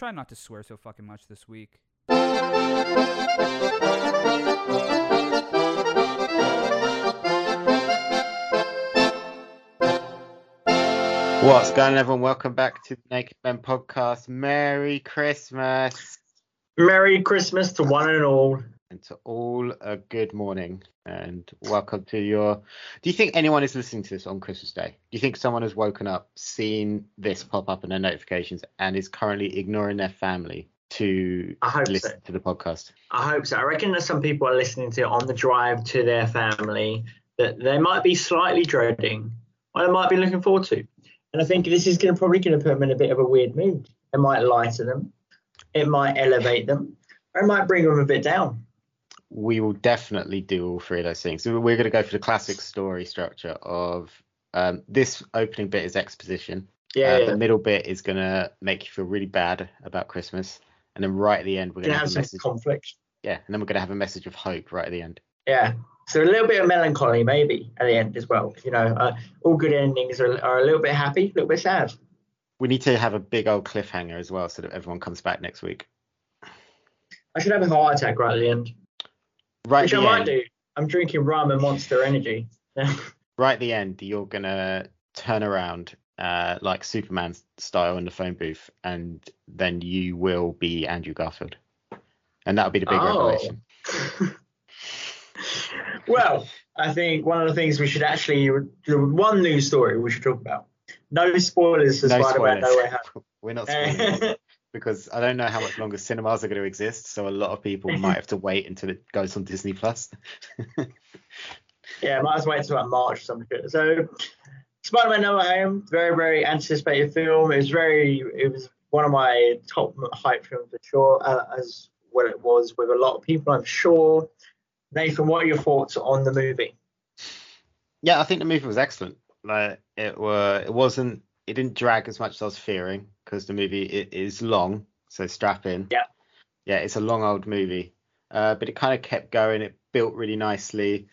Try not to swear so fucking much this week. What's going on, everyone? Welcome back to the Naked Men podcast. Merry Christmas. Merry Christmas to one and all. And to all a good morning. And welcome to your. Do you think anyone is listening to this on Christmas Day? Do you think someone has woken up, seen this pop up in their notifications, and is currently ignoring their family to I hope listen so. to the podcast? I hope so. I reckon that some people are listening to it on the drive to their family that they might be slightly dreading or they might be looking forward to. And I think this is going to probably going to put them in a bit of a weird mood. It might lighten them, it might elevate them, or it might bring them a bit down. We will definitely do all three of those things. So we're going to go for the classic story structure of um, this opening bit is exposition. Yeah, Uh, yeah. The middle bit is going to make you feel really bad about Christmas, and then right at the end we're Gonna have have a message. conflict. Yeah, and then we're going to have a message of hope right at the end. Yeah. So a little bit of melancholy maybe at the end as well. You know, uh, all good endings are, are a little bit happy, a little bit sad. We need to have a big old cliffhanger as well, so that everyone comes back next week. I should have a heart attack right at the end. Right Which at I might end, do. I'm drinking rum and Monster Energy. right at the end, you're to turn around uh, like Superman style in the phone booth, and then you will be Andrew Garfield, and that'll be the big Oh. revelation. well, I think one of the things we should actually, the one news story we should talk about. No spoilers for No Spider-Man. No Way Home. We're not spoiling. Because I don't know how much longer cinemas are going to exist. So a lot of people might have to wait until it goes on Disney Plus. yeah, might as well wait until like March or something. So, Spider-Man No Way Home, very very anticipated film. It was very, it was one of my top hype films for sure, uh, as well it was with a lot of people, I'm sure. Nathan, what are your thoughts on the movie? yeah, I think the movie was excellent. Like it were, it wasn't, it didn't drag as much as I was fearing because the movie it is long. So strap in. Yeah. Yeah, it's a long old movie, uh, but it kind of kept going. It built really nicely.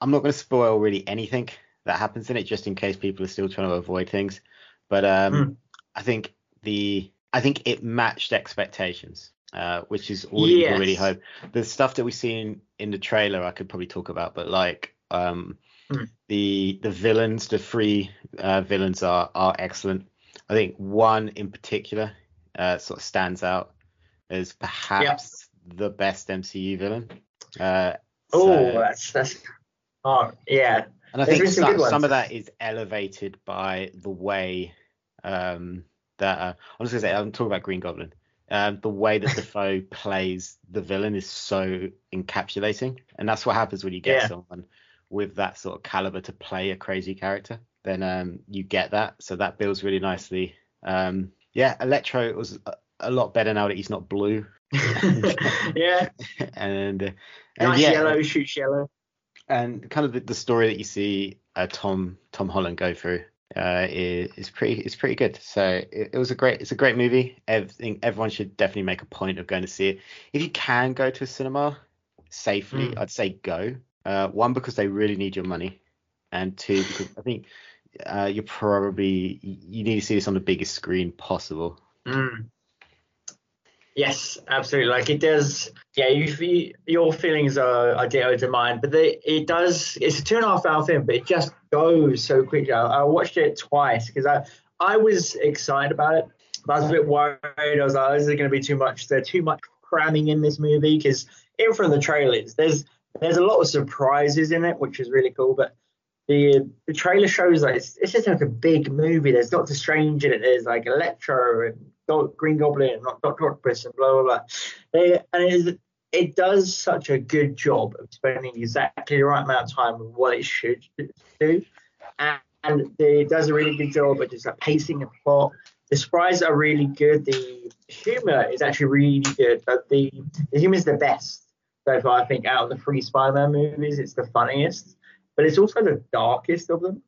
I'm not going to spoil really anything that happens in it, just in case people are still trying to avoid things. But um, Mm. I think the I think it matched expectations, uh, which is all you really hope. The stuff that we seen in the trailer, I could probably talk about, but like um, Mm. the the villains, the three uh, villains are are excellent. I think one in particular uh, sort of stands out as perhaps the best MCU villain. Uh, Oh, so- that's that's. Oh yeah, and I There's think some some, some of that is elevated by the way um, that uh, I'm just gonna say I'm talking about Green Goblin. Um, the way that Dafoe plays the villain is so encapsulating, and that's what happens when you get Yeah. someone with that sort of caliber to play a crazy character. Then um, you get that, so that builds really nicely. Um, yeah, Electro was a, a lot better now that he's not blue, yeah. and uh, and Nice yeah, yellow shoots yellow. and kind of the, the story that you see uh, Tom Tom Holland go through uh, is, is pretty is pretty good. So it, it was a great it's a great movie. I think everyone should definitely make a point of going to see it. If you can go to a cinema safely, Mm. I'd say go. Uh, one because they really need your money, and two because I think uh, you're probably you need to see this on the biggest screen possible. Mm. Yes, absolutely. Like it does. Yeah, you, you your feelings are ideal to mine, but it does. It's a two and a half hour film, but it just goes so quickly. I, I watched it twice because I I was excited about it, but I was a bit worried. I was like, "Oh, is it going to be too much? There's too much cramming in this movie because even from the trailers, there's there's a lot of surprises in it, which is really cool. But the the trailer shows that it's, it's just like a big movie. There's Doctor Strange in it. There's like Electro and Green Goblin and Doctor Octopus and blah blah blah. They, and it, is, it does such a good job of spending exactly the right amount of time with what it should do, and, and it does a really good job of just like pacing the plot. the surprises are really good. The humor is actually really good, but the the humor is the best so far. I think out of the three Spider-Man movies, it's the funniest, but it's also the darkest of them.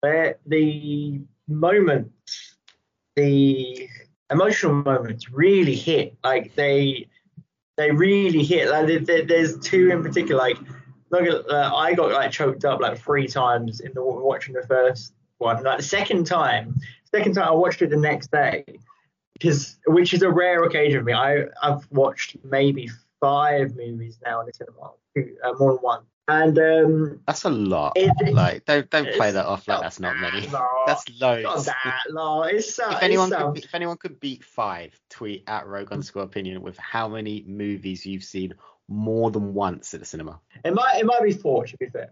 Where the moments, the emotional moments, really hit. Like they they really hit. Like there, there's two in particular. Like look uh, I got like choked up like three times in the watching the first one. Like the second time, second time I watched it the next day because which is a rare occasion for me. I I've watched maybe five movies now in the cinema, two, uh, more than one. And um, that's a lot. It, like don't don't play that off like that's not many. That's loads. Not that lot. It's so, if anyone could, if anyone could beat five, tweet at Rogue underscore opinion with how many movies you've seen more than once at the cinema. It might it might be four to be fair.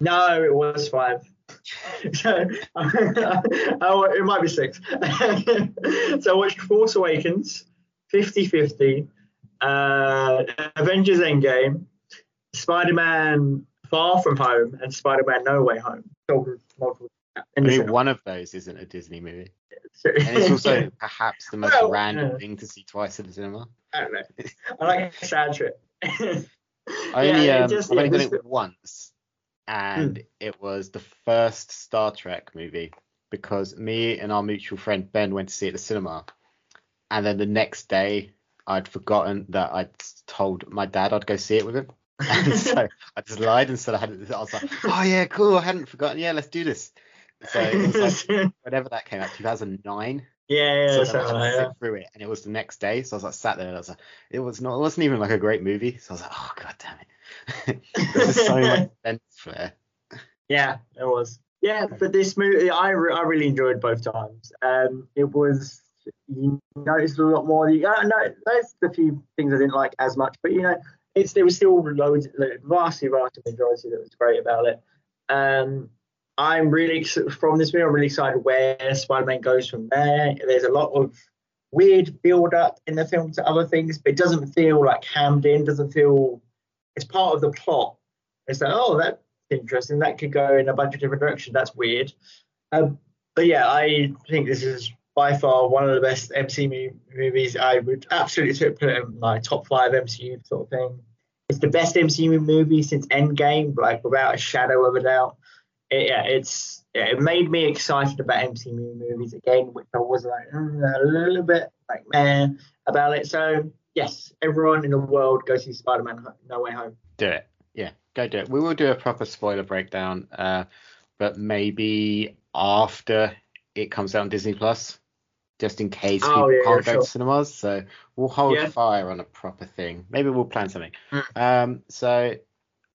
No, it was five. so oh, it might be six. so I watched Force Awakens, 50-50, uh, Avengers Endgame, Spider-Man Far From Home, and Spider-Man No Way Home. I mean, one of those isn't a Disney movie. and it's also perhaps the most well, random yeah. thing to see twice at the cinema. I don't know. I like a sad trip. I only, yeah, um, just, I've only done it once, and mm. it was the first Star Trek movie because me and our mutual friend Ben went to see it at the cinema, and then the next day I'd forgotten that I'd told my dad I'd go see it with him. And so I just lied and said I hadn't. I was like, oh yeah, cool. I hadn't forgotten. Yeah, let's do this. So it was like whenever that came out, 2009. Yeah, yeah. So, I yeah. through it, and it was the next day. So I was like sat there, and I was like, it was not. It wasn't even like a great movie. So I was like, oh god damn it. There's so much sense. Yeah, it was. Yeah, but this movie, I, re- I really enjoyed both times. Um, it was you noticed a lot more. You, uh, no, there's the few things I didn't like as much, but you know, it's there was still loads, vastly, vast majority that was great about it. Um, I'm really from this movie. I'm really excited where Spider-Man goes from there. There's a lot of weird build-up in the film to other things, but it doesn't feel like hammed in. Doesn't feel it's part of the plot. It's like, oh, that's interesting. That could go in a bunch of different directions. That's weird. Um, but yeah, I think this is by far one of the best MCU movies. I would absolutely put it in my top five MCU sort of thing. It's the best MCU movie since Endgame, like without a shadow of a doubt. It, yeah, it's yeah, it made me excited about MCU movies again, which I was like mm, a little bit like man about it. So yes, everyone in the world go see Spider-Man No Way Home. Do it, yeah, go do it. We will do a proper spoiler breakdown, uh, but maybe after it comes out on Disney Plus just in case oh, people yeah, can't go sure. to cinemas. So we'll hold yeah. fire on a proper thing. Maybe we'll plan something. Mm. Um, so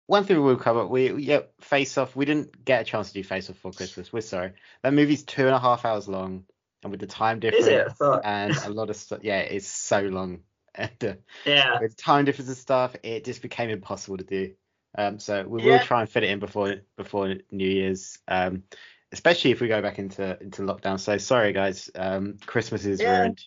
one thing we'll cover, we yeah, Face Off. We didn't get a chance to do Face Off for Christmas. We're sorry. That movie's two and a half hours long, and with the time difference and a lot of stuff, yeah, it's so long. And uh, yeah, with time difference and stuff, it just became impossible to do. Um, so we will try and fit it in before before New Year's. Um, especially if we go back into into lockdown. So sorry, guys. Um, Christmas is yeah. ruined.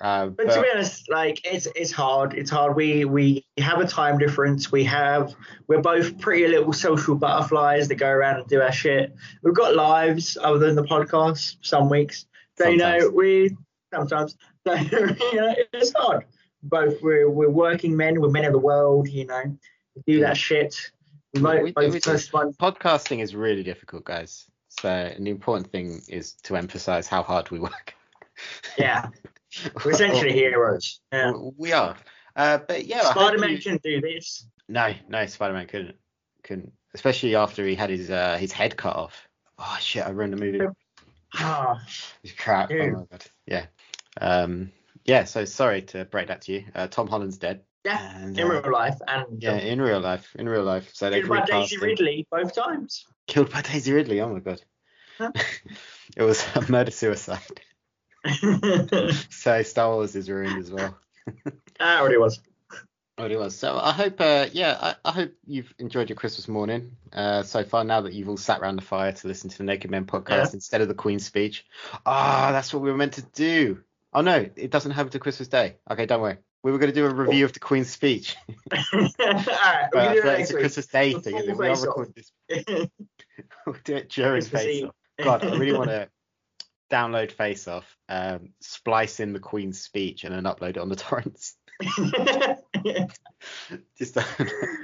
Uh, but, but, to be honest, like it's it's hard. It's hard. We we have a time difference. We have we're both pretty little social butterflies that go around and do our shit. We've got lives other than the podcast. Some weeks, so sometimes. you know we sometimes. So you know it's hard. Both we're we're working men. We're men of the world. You know, we do that shit. We, we, we, we podcasting is really difficult, guys. So, the important thing is to emphasize how hard we work. Yeah, we're essentially heroes. Yeah. We are. Uh, but yeah, Spider-Man you... can do this. No, no, Spider-Man couldn't. Couldn't, especially after he had his uh, his head cut off. Oh shit! I ruined the movie. Oh, crap! Oh my god. Yeah. Um. Yeah. So sorry to break that to you. Uh, Tom Holland's dead. Yeah, and, in uh, real life and yeah, in real life, in real life. So they killed by Daisy Ridley both times. Killed by Daisy Ridley. Oh my god. Huh? it was a murder suicide. so Star Wars is ruined as well. ah, already was. Already was. So I hope, uh, yeah, I, I, hope you've enjoyed your Christmas morning uh, so far. Now that you've all sat around the fire to listen to the Naked Men podcast yeah. instead of the Queen's speech. Ah, oh, that's what we were meant to do. Oh no, it doesn't happen to Christmas Day. Okay, don't worry. We were going to do a review of the Queen's speech. All right, we can do it it's a Christmas Day thing, we are recording this. we'll do it during Face Off. God, I really want to. download Face Off, um, splice in the Queen's speech, and then upload it on the torrents. Just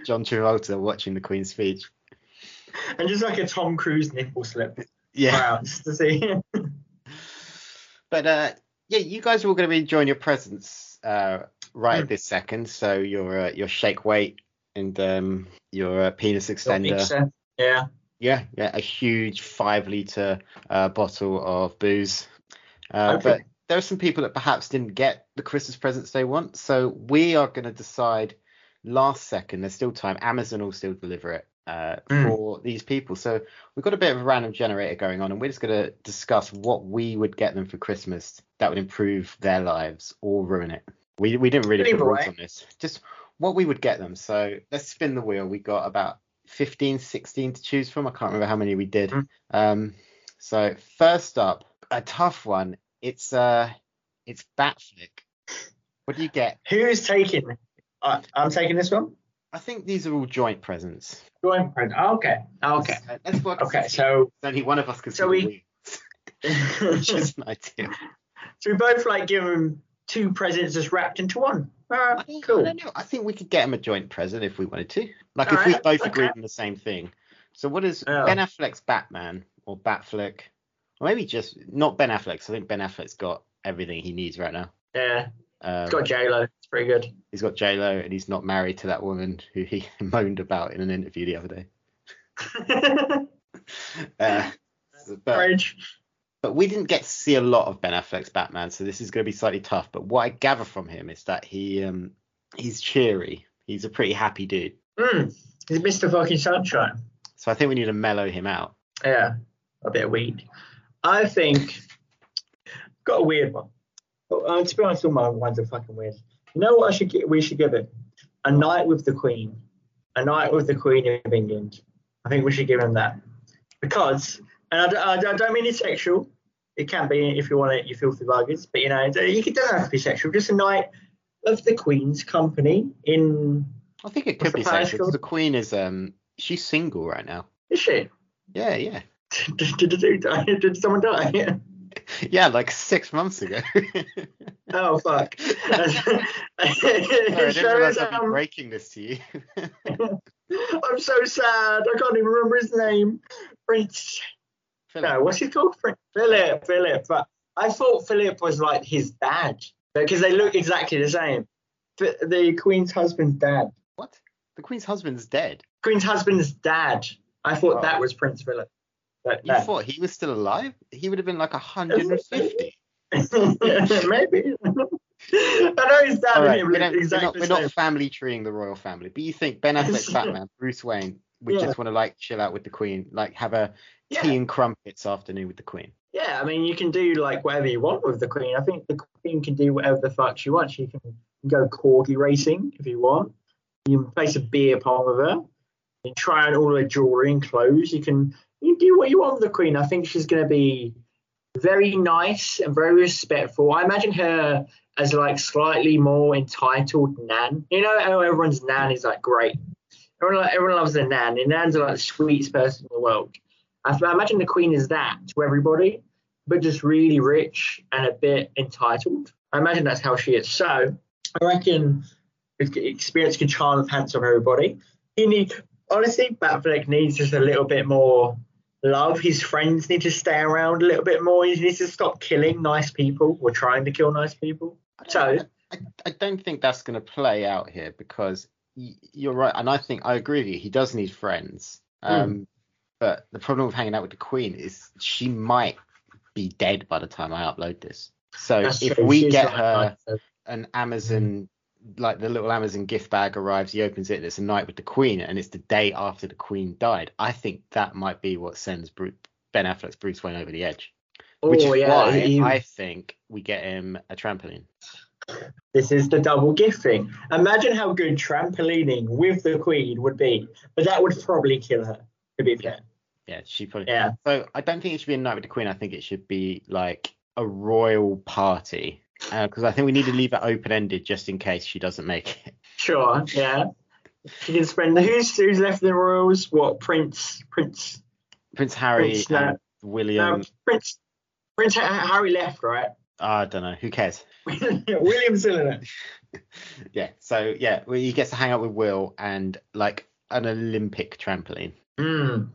John Travolta watching the Queen's speech. and just like a Tom Cruise nipple slip Yeah. around just to see. But uh, yeah, you guys are all going to be enjoying your presents uh, right Mm. at this second. So your uh, your shake weight and um, your uh, penis extender. Yeah. Yeah, yeah, a huge five liter uh, bottle of booze. Uh, Okay. but there are some people that perhaps didn't get the Christmas presents they want, so we are going to decide last second. There's still time. Amazon will still deliver it uh, Mm. for these people. So we've got a bit of a random generator going on, and we're just going to discuss what we would get them for Christmas that would improve their lives or ruin it. We we didn't really put rules on this. Just what we would get them. So let's spin the wheel. We got about 15, 16 to choose from. I can't remember how many we did. Mm. Um, so first up, a tough one. It's uh, it's Batfleck. What do you get? Who's taking? Uh, I'm taking this one. I think these are all joint presents. Joint print. Oh, okay. Okay. Uh, let's work. Okay. So, only one of us can so we- which so is an idea. we both like give them two presents just wrapped into one. I Alright, don't, I cool. don't know. I think we could get him a joint present if we wanted to. Like All if we both okay. agreed on the same thing. So what is Yeah. Ben Affleck's Batman or Batfleck? Or maybe just not Ben Affleck. 'cause I think Ben Affleck's got everything he needs right now. Yeah. Um, It's got J Lo. It's pretty good. he's got J Lo and he's not married to that woman who he moaned about in an interview the other day. Uh, but Fridge. But we didn't get to see a lot of Ben Affleck's Batman, so this is going to be slightly tough. But what I gather from him is that he um he's cheery. He's a pretty happy dude. Mm. He's Mr. Fucking Sunshine. So I think we need to mellow him out. Yeah. A bit of weed. I think. Got a weird one. Uh, to be honest, all my ones are fucking weird. You know what I should? We should give it a night with the Queen. A night with the Queen of England. I think we should give him that because, and I, don't- I, I don't mean it's sexual. It can be if you want it, you filthy buggers. But you know, you can- doesn't have to be sexual. Just a night of the Queen's company in. I think it could be sexual called? the Queen is um she's single right now. Is she? Yeah, yeah, did, did, did, did, someone die? yeah, like six months ago. Oh fuck! Sorry, I didn't realize shows. I'd be Um, breaking this to you. I'm so sad. I can't even remember his name. Prince. Philip. No, what's he called? Philip. Philip. But I thought Philip was like his dad because they look exactly the same. The Queen's husband's dad. What? The Queen's husband's dead. Queen's husband's dad. I thought Oh. that was Prince Philip. But You no. thought he was still alive? He would have been like 150. Maybe. I know his dad right, we we're, exactly not, we're not family treeing the royal family, but you think Ben Affleck's Batman, Bruce Wayne, would Yeah. just want to like chill out with the Queen, like have a Yeah. tea and crumpets afternoon with the Queen. Yeah, I mean, you can do like whatever you want with the Queen. I think the Queen can do whatever the fuck she wants. She can go corgi racing if you want. You can place a beer pong with her. You can try on all her jewelry and clothes. You can you can do what you want with the Queen. I think she's going to be very nice and very respectful. I imagine her as like slightly more entitled nan. You know how everyone's nan is like great. Everyone, everyone loves their nan. Nans are like the sweetest person in the world. I I imagine the Queen is that to everybody, but just really rich and a bit entitled. I imagine that's how she is. So I reckon experience can charm the pants off everybody. He need honestly, Batfleck needs just a little bit more love. His friends need to stay around a little bit more. He needs to stop killing nice people or trying to kill nice people. So I, I don't think that's going to play out here because you're right, and I think I agree with you. He does need friends, Hmm. um, but the problem with hanging out with the Queen is she might be dead by the time I upload this. So that's if true. we She's get her an Amazon, like the little Amazon gift bag arrives, he opens it, and it's a night with the Queen, and it's the day after the Queen died. I think that might be what sends Bru- Ben Affleck's Bruce Wayne over the edge. Which Oh, is yeah, why he- I think we get him a trampoline. This is the double gift thing. Imagine how good trampolining with the Queen would be, but that would probably kill her. To be fair, Yeah, she probably. yeah. So I don't think it should be a night with the Queen. I think it should be like a royal party uh, because I think we need to leave it open ended just in case she doesn't make it. Sure, yeah. She can spend who's who's left in the royals? What Prince Prince Prince Harry Prince, no, William. no, Prince Prince Harry left, right? I don't know. Who cares? William's still in it. yeah. So yeah, well, he gets to hang out with Will and like an Olympic trampoline. Mm.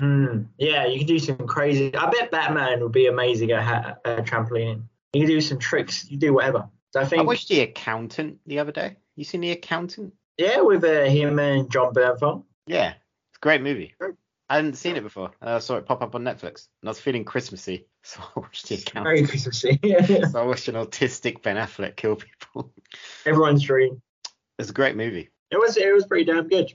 Mm. Yeah, you can do some crazy. I bet Batman would be amazing at ha- uh, trampoline. You can do some tricks. You do whatever. So I think. I watched The Accountant the other day. You seen The Accountant? Yeah, with uh, him and Jon Bernthal. Yeah, it's a great movie. I hadn't seen it before. I saw it pop up on Netflix, and I was feeling Christmassy, so I watched The Accountant. Very Christmassy. so I watched an autistic Ben Affleck kill people. Everyone's dream. It's a great movie. It was. It was pretty damn good.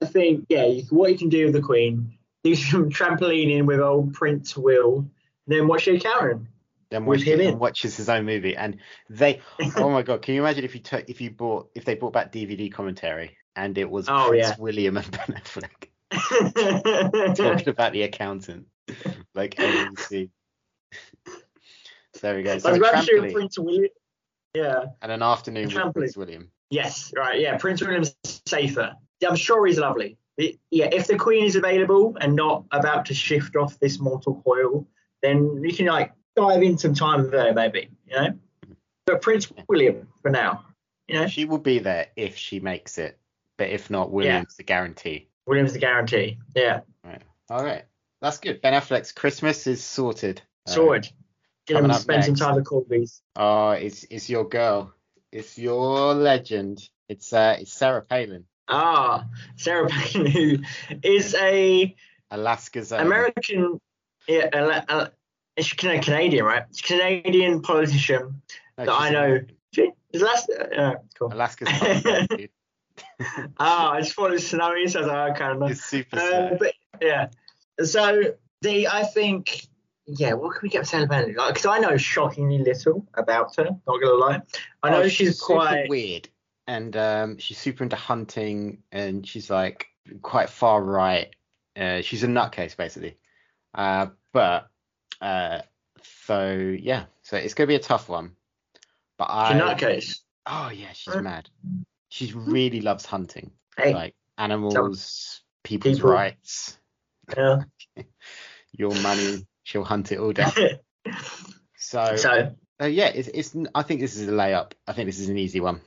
I think. Yeah. You, what you can do with the Queen. Do some trampolining with old Prince Will. Then watch The Accountant. Then watch him in. watches his own movie, and they. oh my god! Can you imagine if you took if you bought if they brought back DVD commentary and it was Oh, Prince yeah. William and Ben Affleck talking about the accountant, like every scene. So there we go. So I a was about to show Prince William. Yeah. and an afternoon with. Prince William. Yes. Right. Yeah. Prince William's safer. I'm sure he's lovely. It- yeah. If the Queen is available and not about to shift off this mortal coil, then you can like dive in some time with her, maybe. You know. But Prince William for now. You know. She will be there if she makes it, but if not, William's the guarantee. William's the guarantee. Yeah. Right. All right. That's good. Ben Affleck's Christmas is sorted. Uh, Sword. Get him to spend some time with Corby's. Oh, it's it's your girl. It's your legend. It's uh it's Sarah Palin, Ah, Sarah Palin, who is a Alaska's own. American, yeah, a, a, she's Canadian, right? Canadian politician. No, that I know. She, last, uh, cool. Alaska's. Ah, I just thought it was snowy, so I was like, I kind of know. It's super Uh, sad. but yeah, so the I think yeah, what can we get Sarah Palin? Because I know shockingly little about her. Not gonna lie, I know Oh, she's, super quite weird, and um, she's super into hunting, and she's like quite far right. Uh, she's a nutcase basically. Uh, but uh, so yeah, so it's gonna be a tough one. But I, she's a nutcase. oh yeah, she's mad. She really loves hunting, Hey, like animals, people's People. rights, yeah. your money. She'll hunt it all day. So, so uh, yeah, it's, it's. I think this is a layup. I think this is an easy one.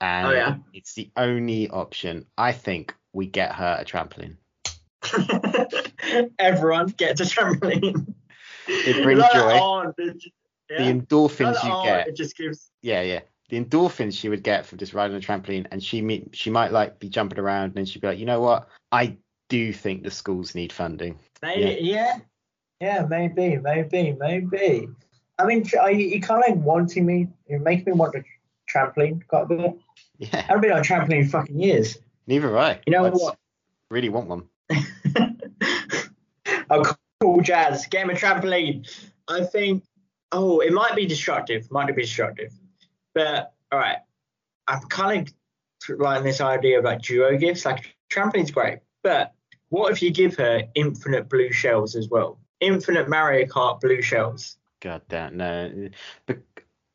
And Oh, yeah? it's the only option. I think we get her a trampoline. everyone gets a trampoline. It brings joy. just- yeah. The endorphins you oh, get. It just gives. Yeah, yeah. The endorphins she would get from just riding a trampoline, and she me- she might like be jumping around, and she'd be like, you know what? I do think the schools need funding. Maybe, yeah. yeah, maybe, maybe, maybe. I mean, you, kind of like wanting me, you're making me want a trampoline quite a bit. Yeah. I haven't been on a trampoline in fucking years. Neither have I. You know I what? Really want one. oh, cool jazz. Get him a trampoline. I think, oh, it might be destructive. Might be destructive. But, all right. I'm kind of liking this idea of like duo gifts. Like, trampoline's great. But what if you give her infinite blue shells as well? Infinite Mario Kart blue shells. God damn no. But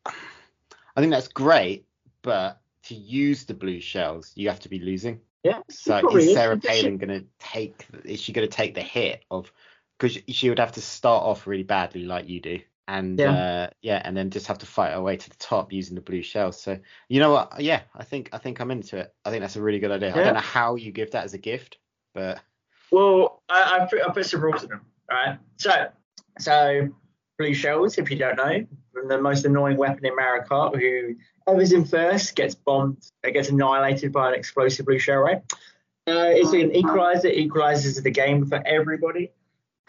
I think that's great, but to use the blue shells, you have to be losing. Yeah. So is. Sarah Palin going to take? Is she going to take the hit of? Because she would have to start off really badly, like you do, and Yeah. uh, yeah, and then just have to fight her way to the top using the blue shells. So you know what? Yeah, I think I think I'm into it. I think that's a really good idea. I don't know how you give that as a gift, but Well, I, I, put, I put some rules in them. Right. So, so blue shells, if you don't know, the most annoying weapon in Mario Kart. Whoever's in first gets bombed, it gets annihilated by an explosive blue shell, right? Uh, it's an equalizer. Equalizes the game for everybody.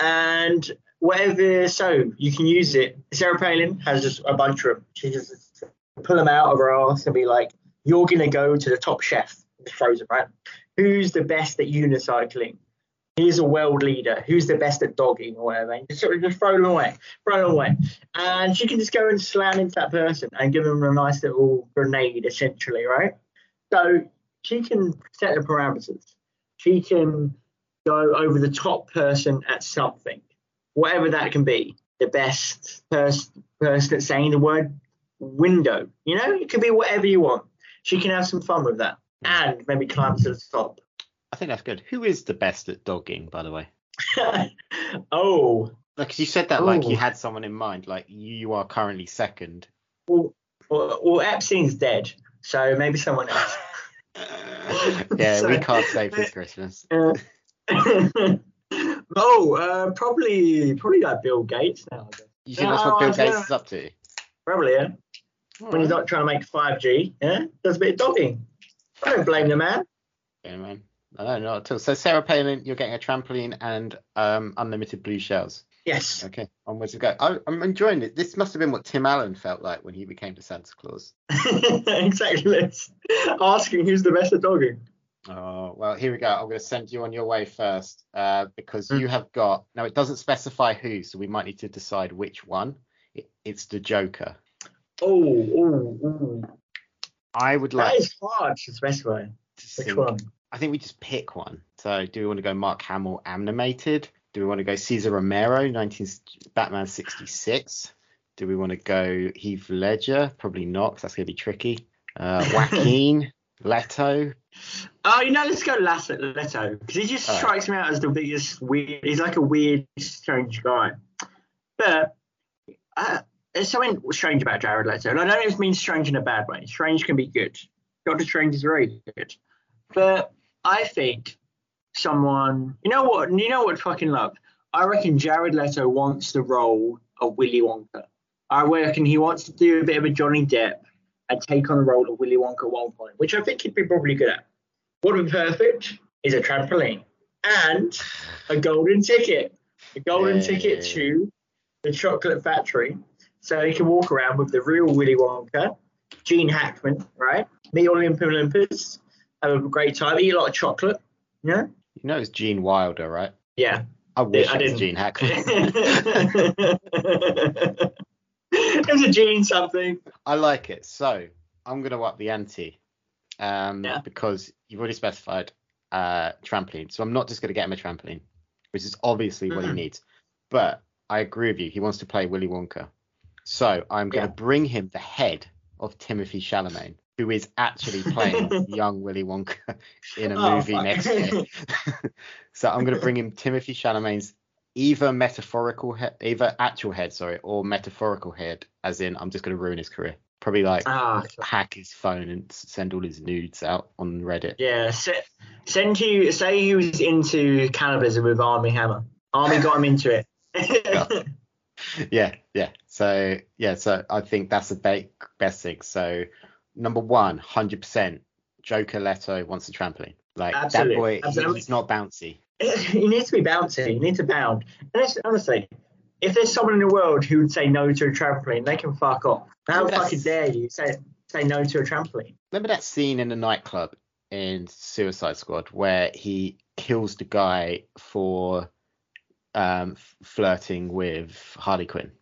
And whatever, so you can use it. Sarah Palin has just a bunch of them. She just pull them out of her ass and be like, "You're gonna go to the top chef." frozen, right. Who's the best at unicycling? He's a world leader. Who's the best at dogging or whatever? And just sort of just throw them away, throw them away, and she can just go and slam into that person and give them a nice little grenade, essentially, right? So she can set the parameters. She can go over the top person at something, whatever that can be. The best pers- person at saying the word window. You know, it could be whatever you want. She can have some fun with that and maybe climb to the top. I think that's good. Who is the best at dogging, by the way? oh, Like you said that like you had someone in mind, like you are currently second. Well, well, well, Epstein's dead, so maybe someone else. yeah, we can't save this Christmas. Uh, oh, uh, probably, probably like Bill Gates now. I guess. You think that's what Bill Gates gonna- is up to? Probably, yeah. When he's not trying to make 5G, yeah, does a bit of dogging. I don't blame the man. Yeah, man. No, not at all. So Sarah Palin, you're getting a trampoline and um, unlimited blue shells. Yes. Okay, onwards we go. I, I'm enjoying it. This must have been what Tim Allen felt like when he became the Santa Claus. exactly. It's asking who's the best at dogging. Oh well, here we go. I'm going to send you on your way first uh, because Mm. you have got. Now it doesn't specify who, so we might need to decide which one. It, it's the Joker. Oh, oh, oh. I would like is hard to specify. to Which one? I think we just pick one. So do we want to go Mark Hamill animated? Do we want to go Cesar Romero, 19 Batman 66? Do we want to go Heath Ledger? Probably not, 'cause that's going to be tricky. Uh, Joaquin, Leto. Oh, you know, let's go Leto because he just strikes me out as the biggest weird. He's like a weird, strange guy. But uh, there's something strange about Jared Leto, and I don't mean strange in a bad way. Strange can be good. Doctor Strange is very good, but I think someone, you know what, you know what, fucking love. I reckon Jared Leto wants the role of Willy Wonka. I reckon he wants to do a bit of a Johnny Depp and take on the role of Willy Wonka at one point, which I think he'd be probably good at. What would be perfect is a trampoline and a golden ticket. A golden Yeah. ticket to the chocolate factory. So he can walk around with the real Willy Wonka, Gene Hackman, right? Meet all Olympus Olympus, have a great time, eat a lot of chocolate. Yeah? You know it's Gene Wilder, right? Yeah. I wish I it was. Gene Hackman. it was a Gene something. I like it. So I'm going to up the ante um, Yeah. because you've already specified uh, trampoline. So I'm not just going to get him a trampoline, which is obviously what he Mhm. needs. But I agree with you. He wants to play Willy Wonka. So I'm going Yeah. to bring him the head of Timothy Chalamet, who is actually playing young Willy Wonka in a Oh, movie fuck. next year. so I'm going to bring him Timothy Chalamet's either metaphorical head, either actual head, sorry, or metaphorical head, as in I'm just going to ruin his career. Probably like Ah, hack his phone and send all his nudes out on Reddit. yeah. Se- send you, say he was into cannibalism with Armie Hammer. Armie got him into it. yeah, yeah. So yeah, so I think that's the best thing. So number one, hundred percent, Joker Leto wants a trampoline. Like Absolutely, that boy, he- absolutely. he's not bouncy. you need to be bouncy. You need to bound. And it's, honestly, if there's someone in the world who would say no to a trampoline, they can fuck off. How That's- fucking dare you say say no to a trampoline? Remember that scene in the nightclub in Suicide Squad where he kills the guy for um flirting with Harley Quinn?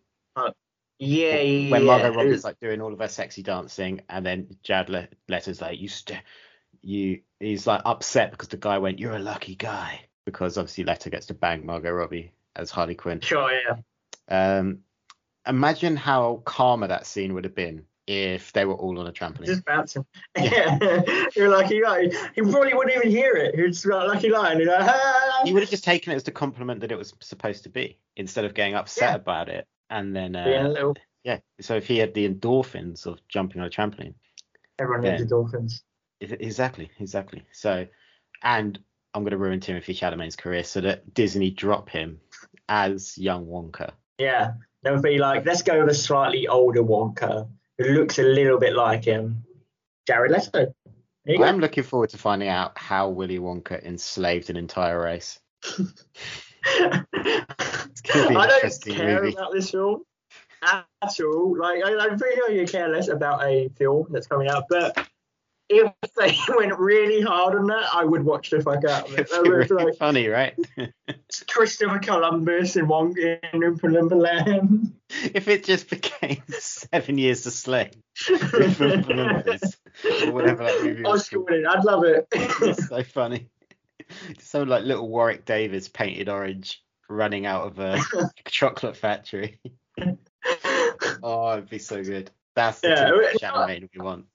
Yeah, yeah. when Margot yeah. Robbie's like doing all of her sexy dancing, and then Jared Le- Leto's like, "You, st- you," he's like upset because the guy went, "You're a lucky guy," because obviously Leto gets to bang Margot Robbie as Harley Quinn. Sure, yeah. Um, imagine how calmer that scene would have been if they were all on a trampoline. Just bouncing. Yeah. You're lucky guy. He probably wouldn't even hear it. He'd like, lucky line. Like, ah. He would have just taken it as the compliment that it was supposed to be, instead of getting upset Yeah. about it. And then, uh, yeah, so if he had the endorphins of jumping on a trampoline. everyone Yeah. needs the dolphins. E- Exactly, exactly. So, and I'm going to ruin Timothy Chalamet's career so that Disney drop him as young Wonka. Yeah. They'll be like, let's go with a slightly older Wonka who looks a little bit like him. Jared Leto. There you go. I'm looking forward to finding out how Willy Wonka enslaved an entire race. I be an don't care movie. about this film at all. Like, I, I really care less about a film that's coming out. But if they went really hard on that, I would watch the fuck out of it. It's really like funny, right? Christopher Columbus in one in Oompa Loompa Land. if it just became Seven Years a Slave or whatever that movie was winning. I'd love it. It's so funny. So like little Warwick Davis painted orange running out of a chocolate factory. Oh, it'd be so good. That's the Yeah, Timothy it- Chalamet we want.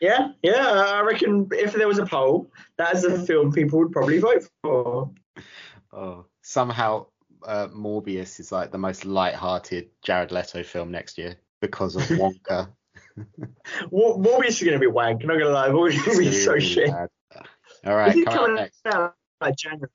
yeah, yeah. I reckon if there was a poll, that is the film people would probably vote for. Oh, somehow uh, Morbius is like the most light-hearted Jared Leto film next year because of Wonka. Mor- Morbius is gonna be wank. I'm not gonna lie. Morbius is gonna be so shit. bad. All right, coming up next. out like January?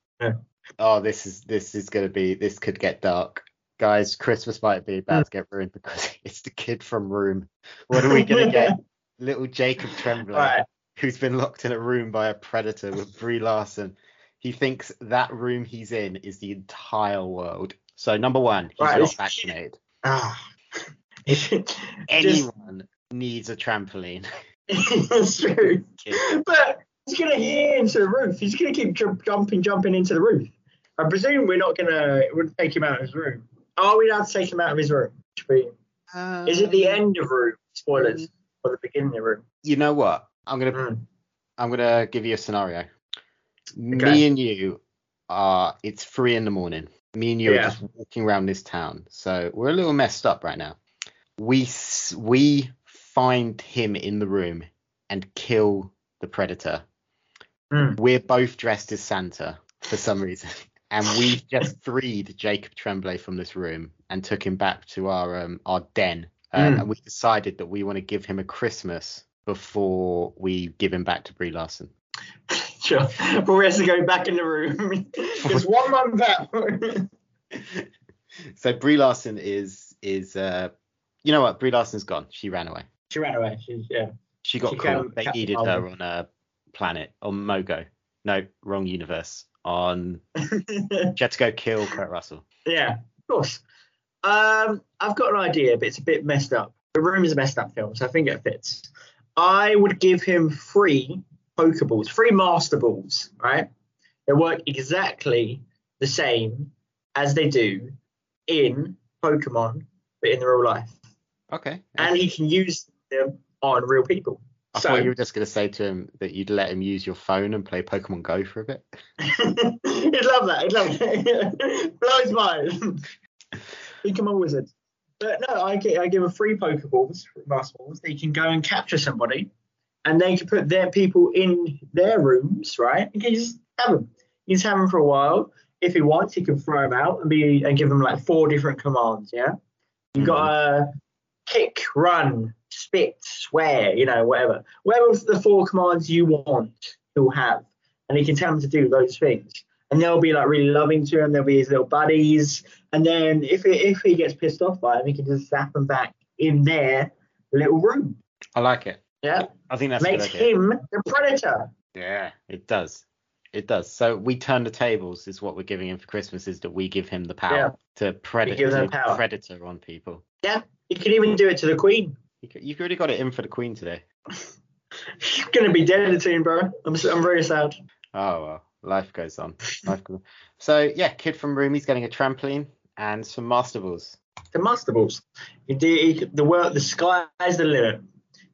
Oh, this is this is gonna be this could get dark, guys. Christmas might be about to get ruined because it's the kid from Room. What are we gonna get? Little Jacob Tremblay, right. who's been locked in a room by a predator with Brie Larson. He thinks that room he's in is the entire world. So number one, he's Right, not vaccinated. Ah. Just- Anyone needs a trampoline. it's true. But he's gonna hear into the roof. He's gonna keep jump, jumping, jumping into the roof. I presume we're not gonna we're take him out of his room. Are we allowed to take him out of his room? Is it the Um, end of room? Spoilers. Or the beginning of room? You know what? I'm gonna Mm. I'm gonna give you a scenario. Me and you are. It's three in the morning. Me and you Yeah. are just walking around this town. So we're a little messed up right now. We we find him in the room and kill the predator. Mm. We're both dressed as Santa for some reason, and we just freed Jacob Tremblay from this room and took him back to our um our den. Um, Mm. And we decided that we want to give him a Christmas before we give him back to Brie Larson. Sure. But we have to go back in the room. Just one month out. so Brie Larson is is uh you know what Brie Larson's gone. She ran away. she ran away. She's yeah. She got She caught. They needed her on a planet on Mogo. No, wrong universe. On she had to go kill Kurt Russell. Yeah, of course. Um, I've got an idea, but it's a bit messed up. The room is a messed up film, so I think it fits. I would give him three Pokeballs, three Master Balls, right? They work exactly the same as they do in Pokemon, but in the real life. Okay. And he can use them on real people. I so thought you were just gonna say to him that you'd let him use your phone and play Pokemon Go for a bit. He'd love that. He'd love that. Blows mine. Become a wizard. But no, I, I give a free Pokeballs, Master Balls. They can go and capture somebody, and they can put their people in their rooms, right? You can just have them. You just have them for a while. If he wants, he can throw them out and be and give them like four different commands. Yeah, you got hmm. a kick, run, spit, swear, you know, whatever. Whatever the four commands you want, he'll have, and he can tell them to do those things. And they'll be like really loving to him. They'll be his little buddies. And then if it, if he gets pissed off by him, he can just zap them back in their little room. I like it. Yeah, I think that's makes him the predator. Yeah, it does. It does. So we turn the tables is what we're giving him for Christmas is that we give him the power Yeah. to predator predator on people. Yeah. He can even do it to the queen. You've already got it in for the Queen today. She's gonna be dead in soon, bro. I'm I'm very sad. Oh well, life goes on. Life goes on. So yeah, kid from room, he's getting a trampoline and some master balls. The Master Balls. He he, the world, the sky is the limit.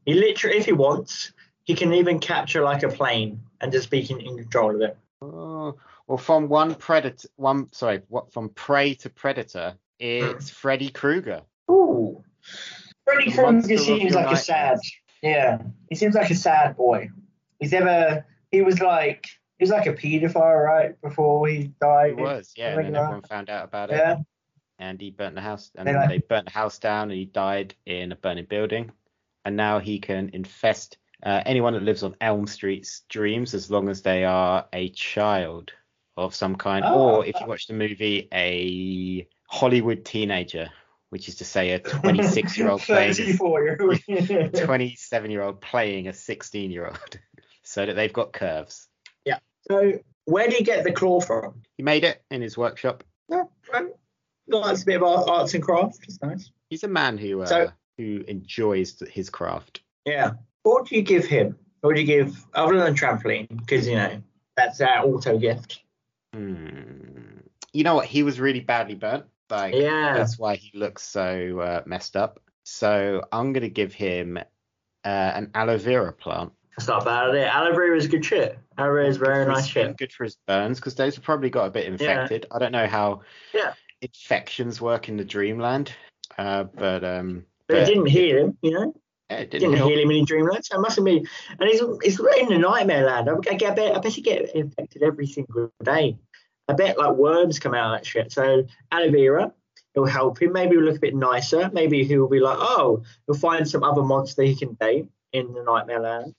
He literally, if he wants, he can even capture like a plane and just be in, in control of it. Oh, well, from one predator, one sorry, what from prey to predator, it's hmm. Freddy Krueger. Ooh. Monster Krueger seems like a sad. Yeah, he seems like a sad boy. He's ever. He was like. He was like a paedophile, right? Before he He died. was, yeah, and then like everyone found out about it. Yeah. and he burnt the house and They then like- they burnt the house down and he died in a burning building and now he can infest uh, anyone that lives on Elm Street's dreams as long as they are a child of some kind Oh. or if you watch the movie a Hollywood teenager which is to say a 26 year old playing 34 27 year old playing a 16 year old so that they've got curves Yeah. So, where do you get the claw from? he made it in his workshop Yeah, right. That's a bit of arts and crafts. It's nice. he's a man who uh, So- who enjoys his craft Yeah. What do you give him? What do you give other than trampoline? Because you know that's our auto gift. Hmm. You know what? He was really badly burnt. Like Yeah. that's why he looks so uh, messed up. So I'm gonna give him uh, an aloe vera plant. That's not bad. It? Aloe vera is good shit. Aloe vera is very nice skin, shit. Good for his burns because those have probably got a bit infected. I don't know how Yeah. infections work in the dreamland, uh, but um, But it didn't heal him, you know. yeah, it didn't didn't heal him in Dreamland. So it mustn't be. And he's he's in the nightmare land. I, I, get, I bet I bet he get infected every single day. I bit like worms come out of that shit. So aloe vera will help him. Maybe he'll look a bit nicer. Maybe he'll be like, oh, he'll find some other monster he can date in the Nightmare Land.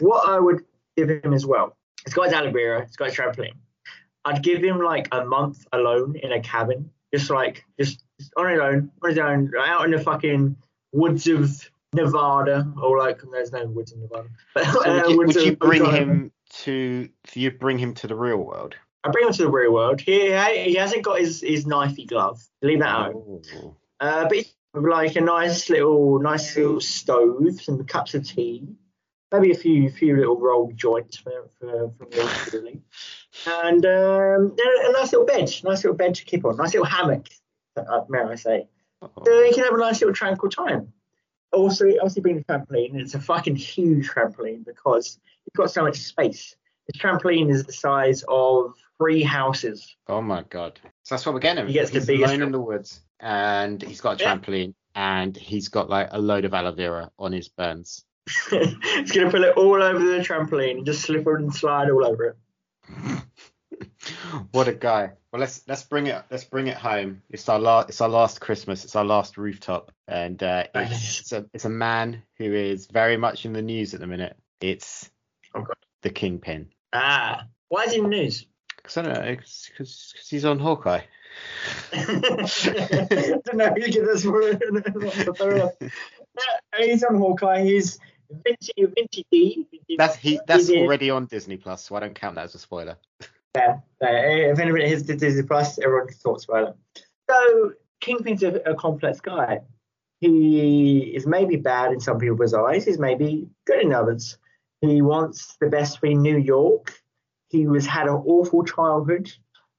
What I would give him as well, it's got his aloe vera, it's got his trampoline. I'd give him like a month alone in a cabin, just like just, just on his own, on his own, out in the fucking woods of Nevada, or like there's no woods in Nevada. But, So uh, would you, would you bring of- him to? You bring him to the real world? I bring him to the real world. He he hasn't got his his knifey glove. Leave that out. Ooh. Uh, but he's like a nice little nice little stove, some cups of tea, maybe a few few little rolled joints for for from the old and um, a nice little bed, nice little bed to keep on, nice little hammock. Uh, may I say? Oh. So you can have a nice little tranquil time. Also, obviously, being a trampoline, it's a fucking huge trampoline because it's got so much space. The trampoline is the size of three houses. Oh my god! So that's what we're getting him. He gets the he's biggest alone in the woods, and he's got a Yeah. trampoline, and he's got like a load of aloe vera on his burns. He's gonna put it all over the trampoline and just slip and slide all over it. what a guy! Well, let's let's bring it let's bring it home. It's our last it's our last Christmas. It's our last rooftop, and uh, it's, it's a it's a man who is very much in the news at the minute. It's Oh, God. the Kingpin. Ah, why is he in the news? Because I don't know, because he's on Hawkeye. I don't know who this for. Uh, he's on Hawkeye. He's Vinci, Vinci D. That's he. That's He's in- already on Disney Plus, so I don't count that as a spoiler. Yeah, if anybody has Disney Plus, everyone talks about it. So Kingpin's a, a complex guy. He is maybe bad in some people's eyes. He's maybe good in others. He wants the best for New York. He was had an awful childhood.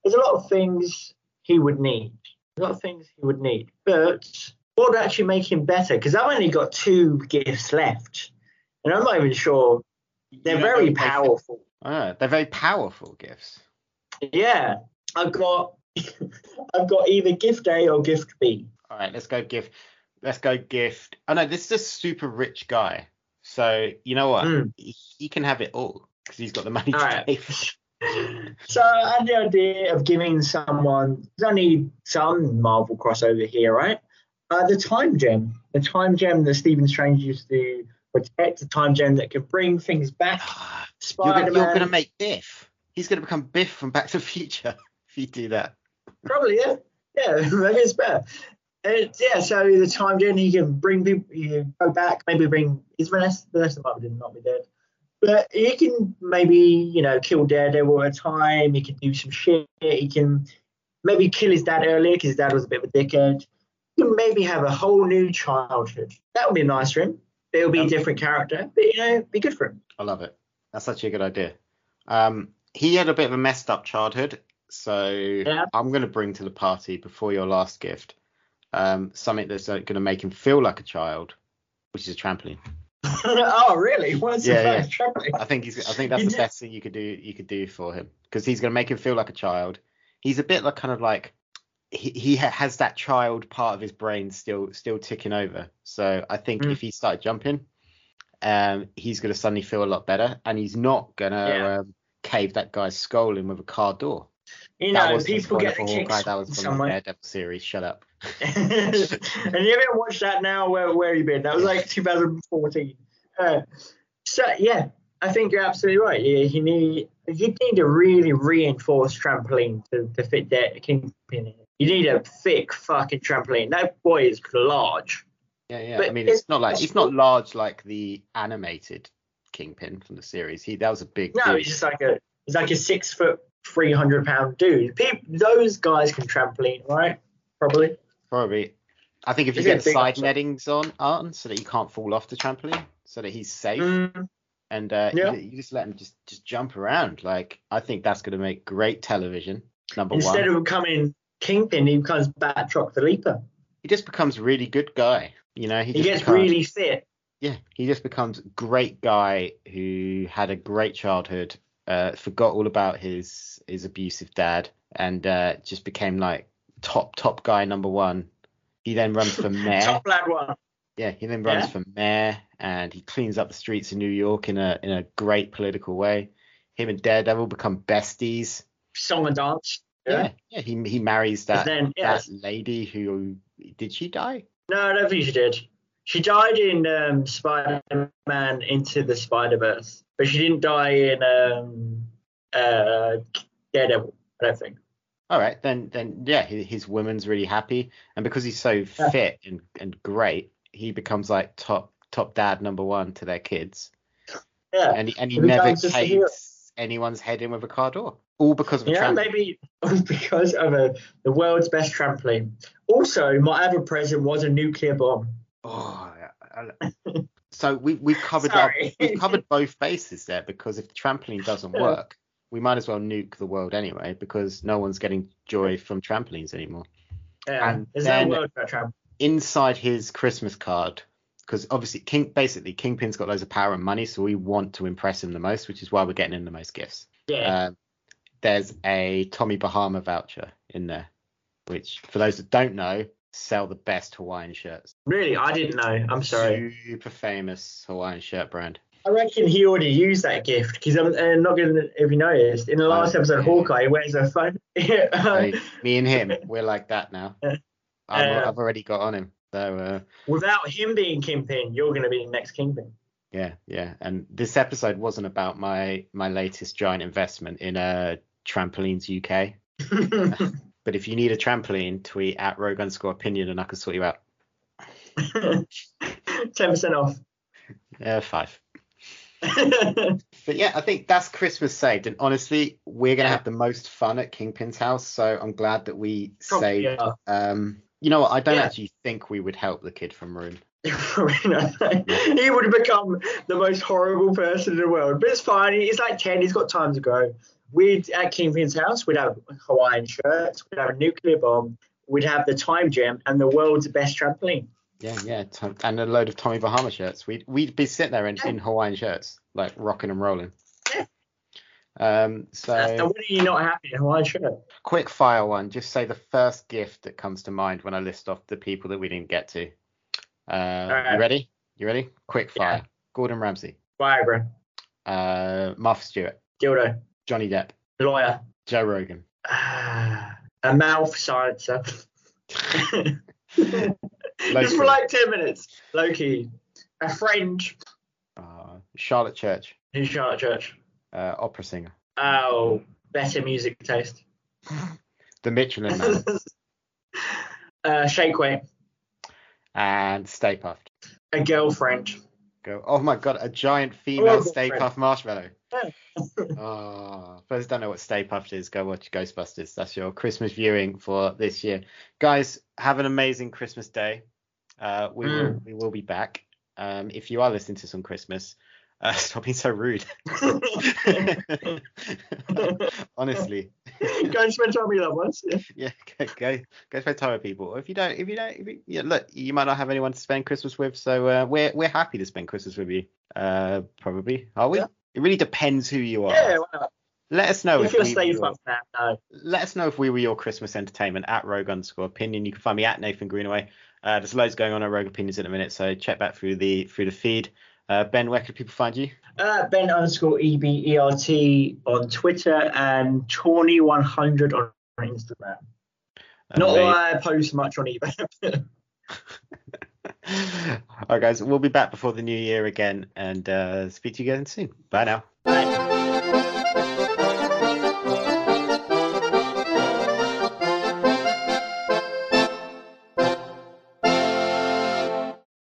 There's a lot of things he would need. A lot of things he would need. But what would actually make him better? Because I've only got two gifts left, and I'm not even sure. They're very know if they fit- powerful. Ah, they're very powerful gifts. Yeah, I've got I've got either gift A or gift B. All right, let's go gift. Let's go gift. Oh no, this is a super rich guy. So you know what? Mm. He, he can have it all because he's got the money All to right. So I had the idea of giving someone there's only some Marvel crossover here, right? Uh, the time gem, the time gem that Stephen Strange used to protect, the time gem that could bring things back. You're gonna, Spider-Man, you're gonna make Biff. He's gonna become Biff from Back to the Future if you do that. probably yeah, yeah, maybe it's better. Yeah, so the time gem he can bring people, can go back, maybe bring is Vanessa, Vanessa might not be dead. But he can maybe, you know, kill Daredevil at a time. He can do some shit. He can maybe kill his dad earlier because his dad was a bit of a dickhead. He can maybe have a whole new childhood. That would be nice for him. It'll be a Um, different character, but you know, be good for him. I love it. That's actually a good idea. Um, he had a bit of a messed up childhood, so Yeah. I'm gonna bring to the party before your last gift um, something that's uh, gonna make him feel like a child, which is a trampoline. oh, really? What's Yeah, yeah. traveling? I think he's. I think that's You the did- best thing you could do. You could do for him because he's gonna make him feel like a child. He's a bit like kind of like he, he has that child part of his brain still still ticking over. So I think Mm. if he started jumping, um, he's gonna suddenly feel a lot better, and he's not gonna Yeah. um, cave that guy's skull in with a car door. You that know, people get the kicks That was from the. Daredevil series. Shut up. and you haven't watched that now. Where where you been? That was like 2014. Uh, so yeah, I think you're absolutely right. You, you need you need a really reinforced trampoline to, to fit that kingpin. in. You need a thick fucking trampoline. That boy is large. Yeah, yeah. But I mean, it's, it's not like it's not large like the animated Kingpin from the series. He that was a big. No, dude. he's just like a he's like a six foot, three hundred pound dude. People, those guys can trampoline, right? Probably. Probably. I think if you get side nettings on on so that you can't fall off the trampoline, so that he's safe, Mm, and uh, Yeah. you, you just let him just just jump around. Like I think that's going to make great television. Number instead one, of becoming kingpin, he becomes Batroc the Leaper. he just becomes a really good guy. You know, he, He gets becomes, really fit. yeah, he just becomes great guy who had a great childhood, uh, forgot all about his his abusive dad, and uh, just became like top top guy number one. He then runs for mayor. Top lad one. Yeah, he then runs Yeah. for mayor and he cleans up the streets of New York in a in a great political way. Him and Daredevil become besties. song and dance. Yeah, yeah. He he marries that then, yeah. that lady who did she die? No, I don't think she did. She died in um, Spider-Man Into the Spider-Verse, but she didn't die in um, uh, Daredevil. I don't think. All right, then then yeah, his, his woman's really happy, and because he's so Yeah. fit and and great, he becomes like top top dad number one to their kids, Yeah. and he, and he never becomes just a hero. takes anyone's head in with a car door, all because of a Yeah, tramp. maybe because of a, the world's best trampoline. Also, my other present was a nuclear bomb. Oh, I- I- so we we've covered our, we've covered both bases there because if the trampoline doesn't work, we might as well nuke the world anyway because no one's getting joy from trampolines anymore. Yeah, And there's then- no world without trampoline. Inside his Christmas card, because obviously King basically Kingpin's got loads of power and money, so we want to impress him the most, which is why we're getting him the most gifts. Yeah, Um, there's a Tommy Bahama voucher in there, which for those that don't know, sell the best Hawaiian shirts. really, I didn't know. I'm sorry. Super famous Hawaiian shirt brand. I reckon he already used that gift because I'm uh, not going to, if you noticed, in the last Oh, episode, yeah. Hawkeye wears a phone. Me and him, we're like that now. I'm, Yeah. I've already got on him. So uh, Without him being Kingpin, you're going to be the next Kingpin. yeah, yeah. And this episode wasn't about my my latest giant investment in uh, Trampolines UK. But if you need a trampoline, tweet at Rogue underscore opinion and I can sort you out. 10% off. Uh, five. But yeah, I think that's Christmas saved. And honestly, we're gonna Yeah. have the most fun at Kingpin's house. So I'm glad that we Probably, saved. yeah. Um, you know what? I don't Yeah. actually think we would help the kid from Room. he would have become the most horrible person in the world. But it's fine. He's like 10. He's got time to go. We'd at Kingpin's house, we'd have Hawaiian shirts, we'd have a nuclear bomb, we'd have the time gem, and the world's best trampoline. Yeah, yeah, and a load of Tommy Bahama shirts. We'd we'd be sitting there in, in Hawaiian shirts, like rocking and rolling. Yeah. Um. So when are you not happy in Hawaiian shirt? quick fire one. Just say the first gift that comes to mind when I list off the people that we didn't get to. Uh, right. you ready? You ready? Quick Yeah. fire. Gordon Ramsay, Viagra, uh, Martha Stewart, dildo, Johnny Depp, lawyer, Joe Rogan. ah, a mouth silencer. Just for like 10 minutes. Loki, a friend. Uh, Charlotte Church, Who's Charlotte Church? uh, opera singer. Oh, better music taste. The Michelin Man, uh, shake weight. and Stay Puft. A girlfriend. Go. Oh my god, a giant female Horrible Stay. Puft marshmallow. Yeah. oh, for those who don't know what Stay Puft is, go watch Ghostbusters. That's your Christmas viewing for this year. Guys, have an amazing Christmas day. Uh, we will Mm. we will be back. Um, if you are listening to some Christmas, uh, stop being so rude. Honestly, Go and spend time with your loved ones. Yeah. yeah, go go, go spend time with people. Or if you don't, if you don't, if you, yeah, look, you might not have anyone to spend Christmas with, so uh, we're we're happy to spend Christmas with you. Uh, probably are we? Yeah. It really depends who you are. Yeah, well, Let us know if if, you're we were your, up now, no. let us know if we were your Christmas entertainment at Rogue underscore opinion. You can find me at Nathan Greenaway. Uh, there's loads going on at Rogue Opinions in a minute, so check back through the through the feed. Uh, ben, where can people find you? Uh, ben underscore E B E R T on Twitter and Tawny100 on Instagram. Not Amazing. that I post much on eBay. All right, guys, we'll be back before the new year again and uh, speak to you again soon. Bye now. Bye.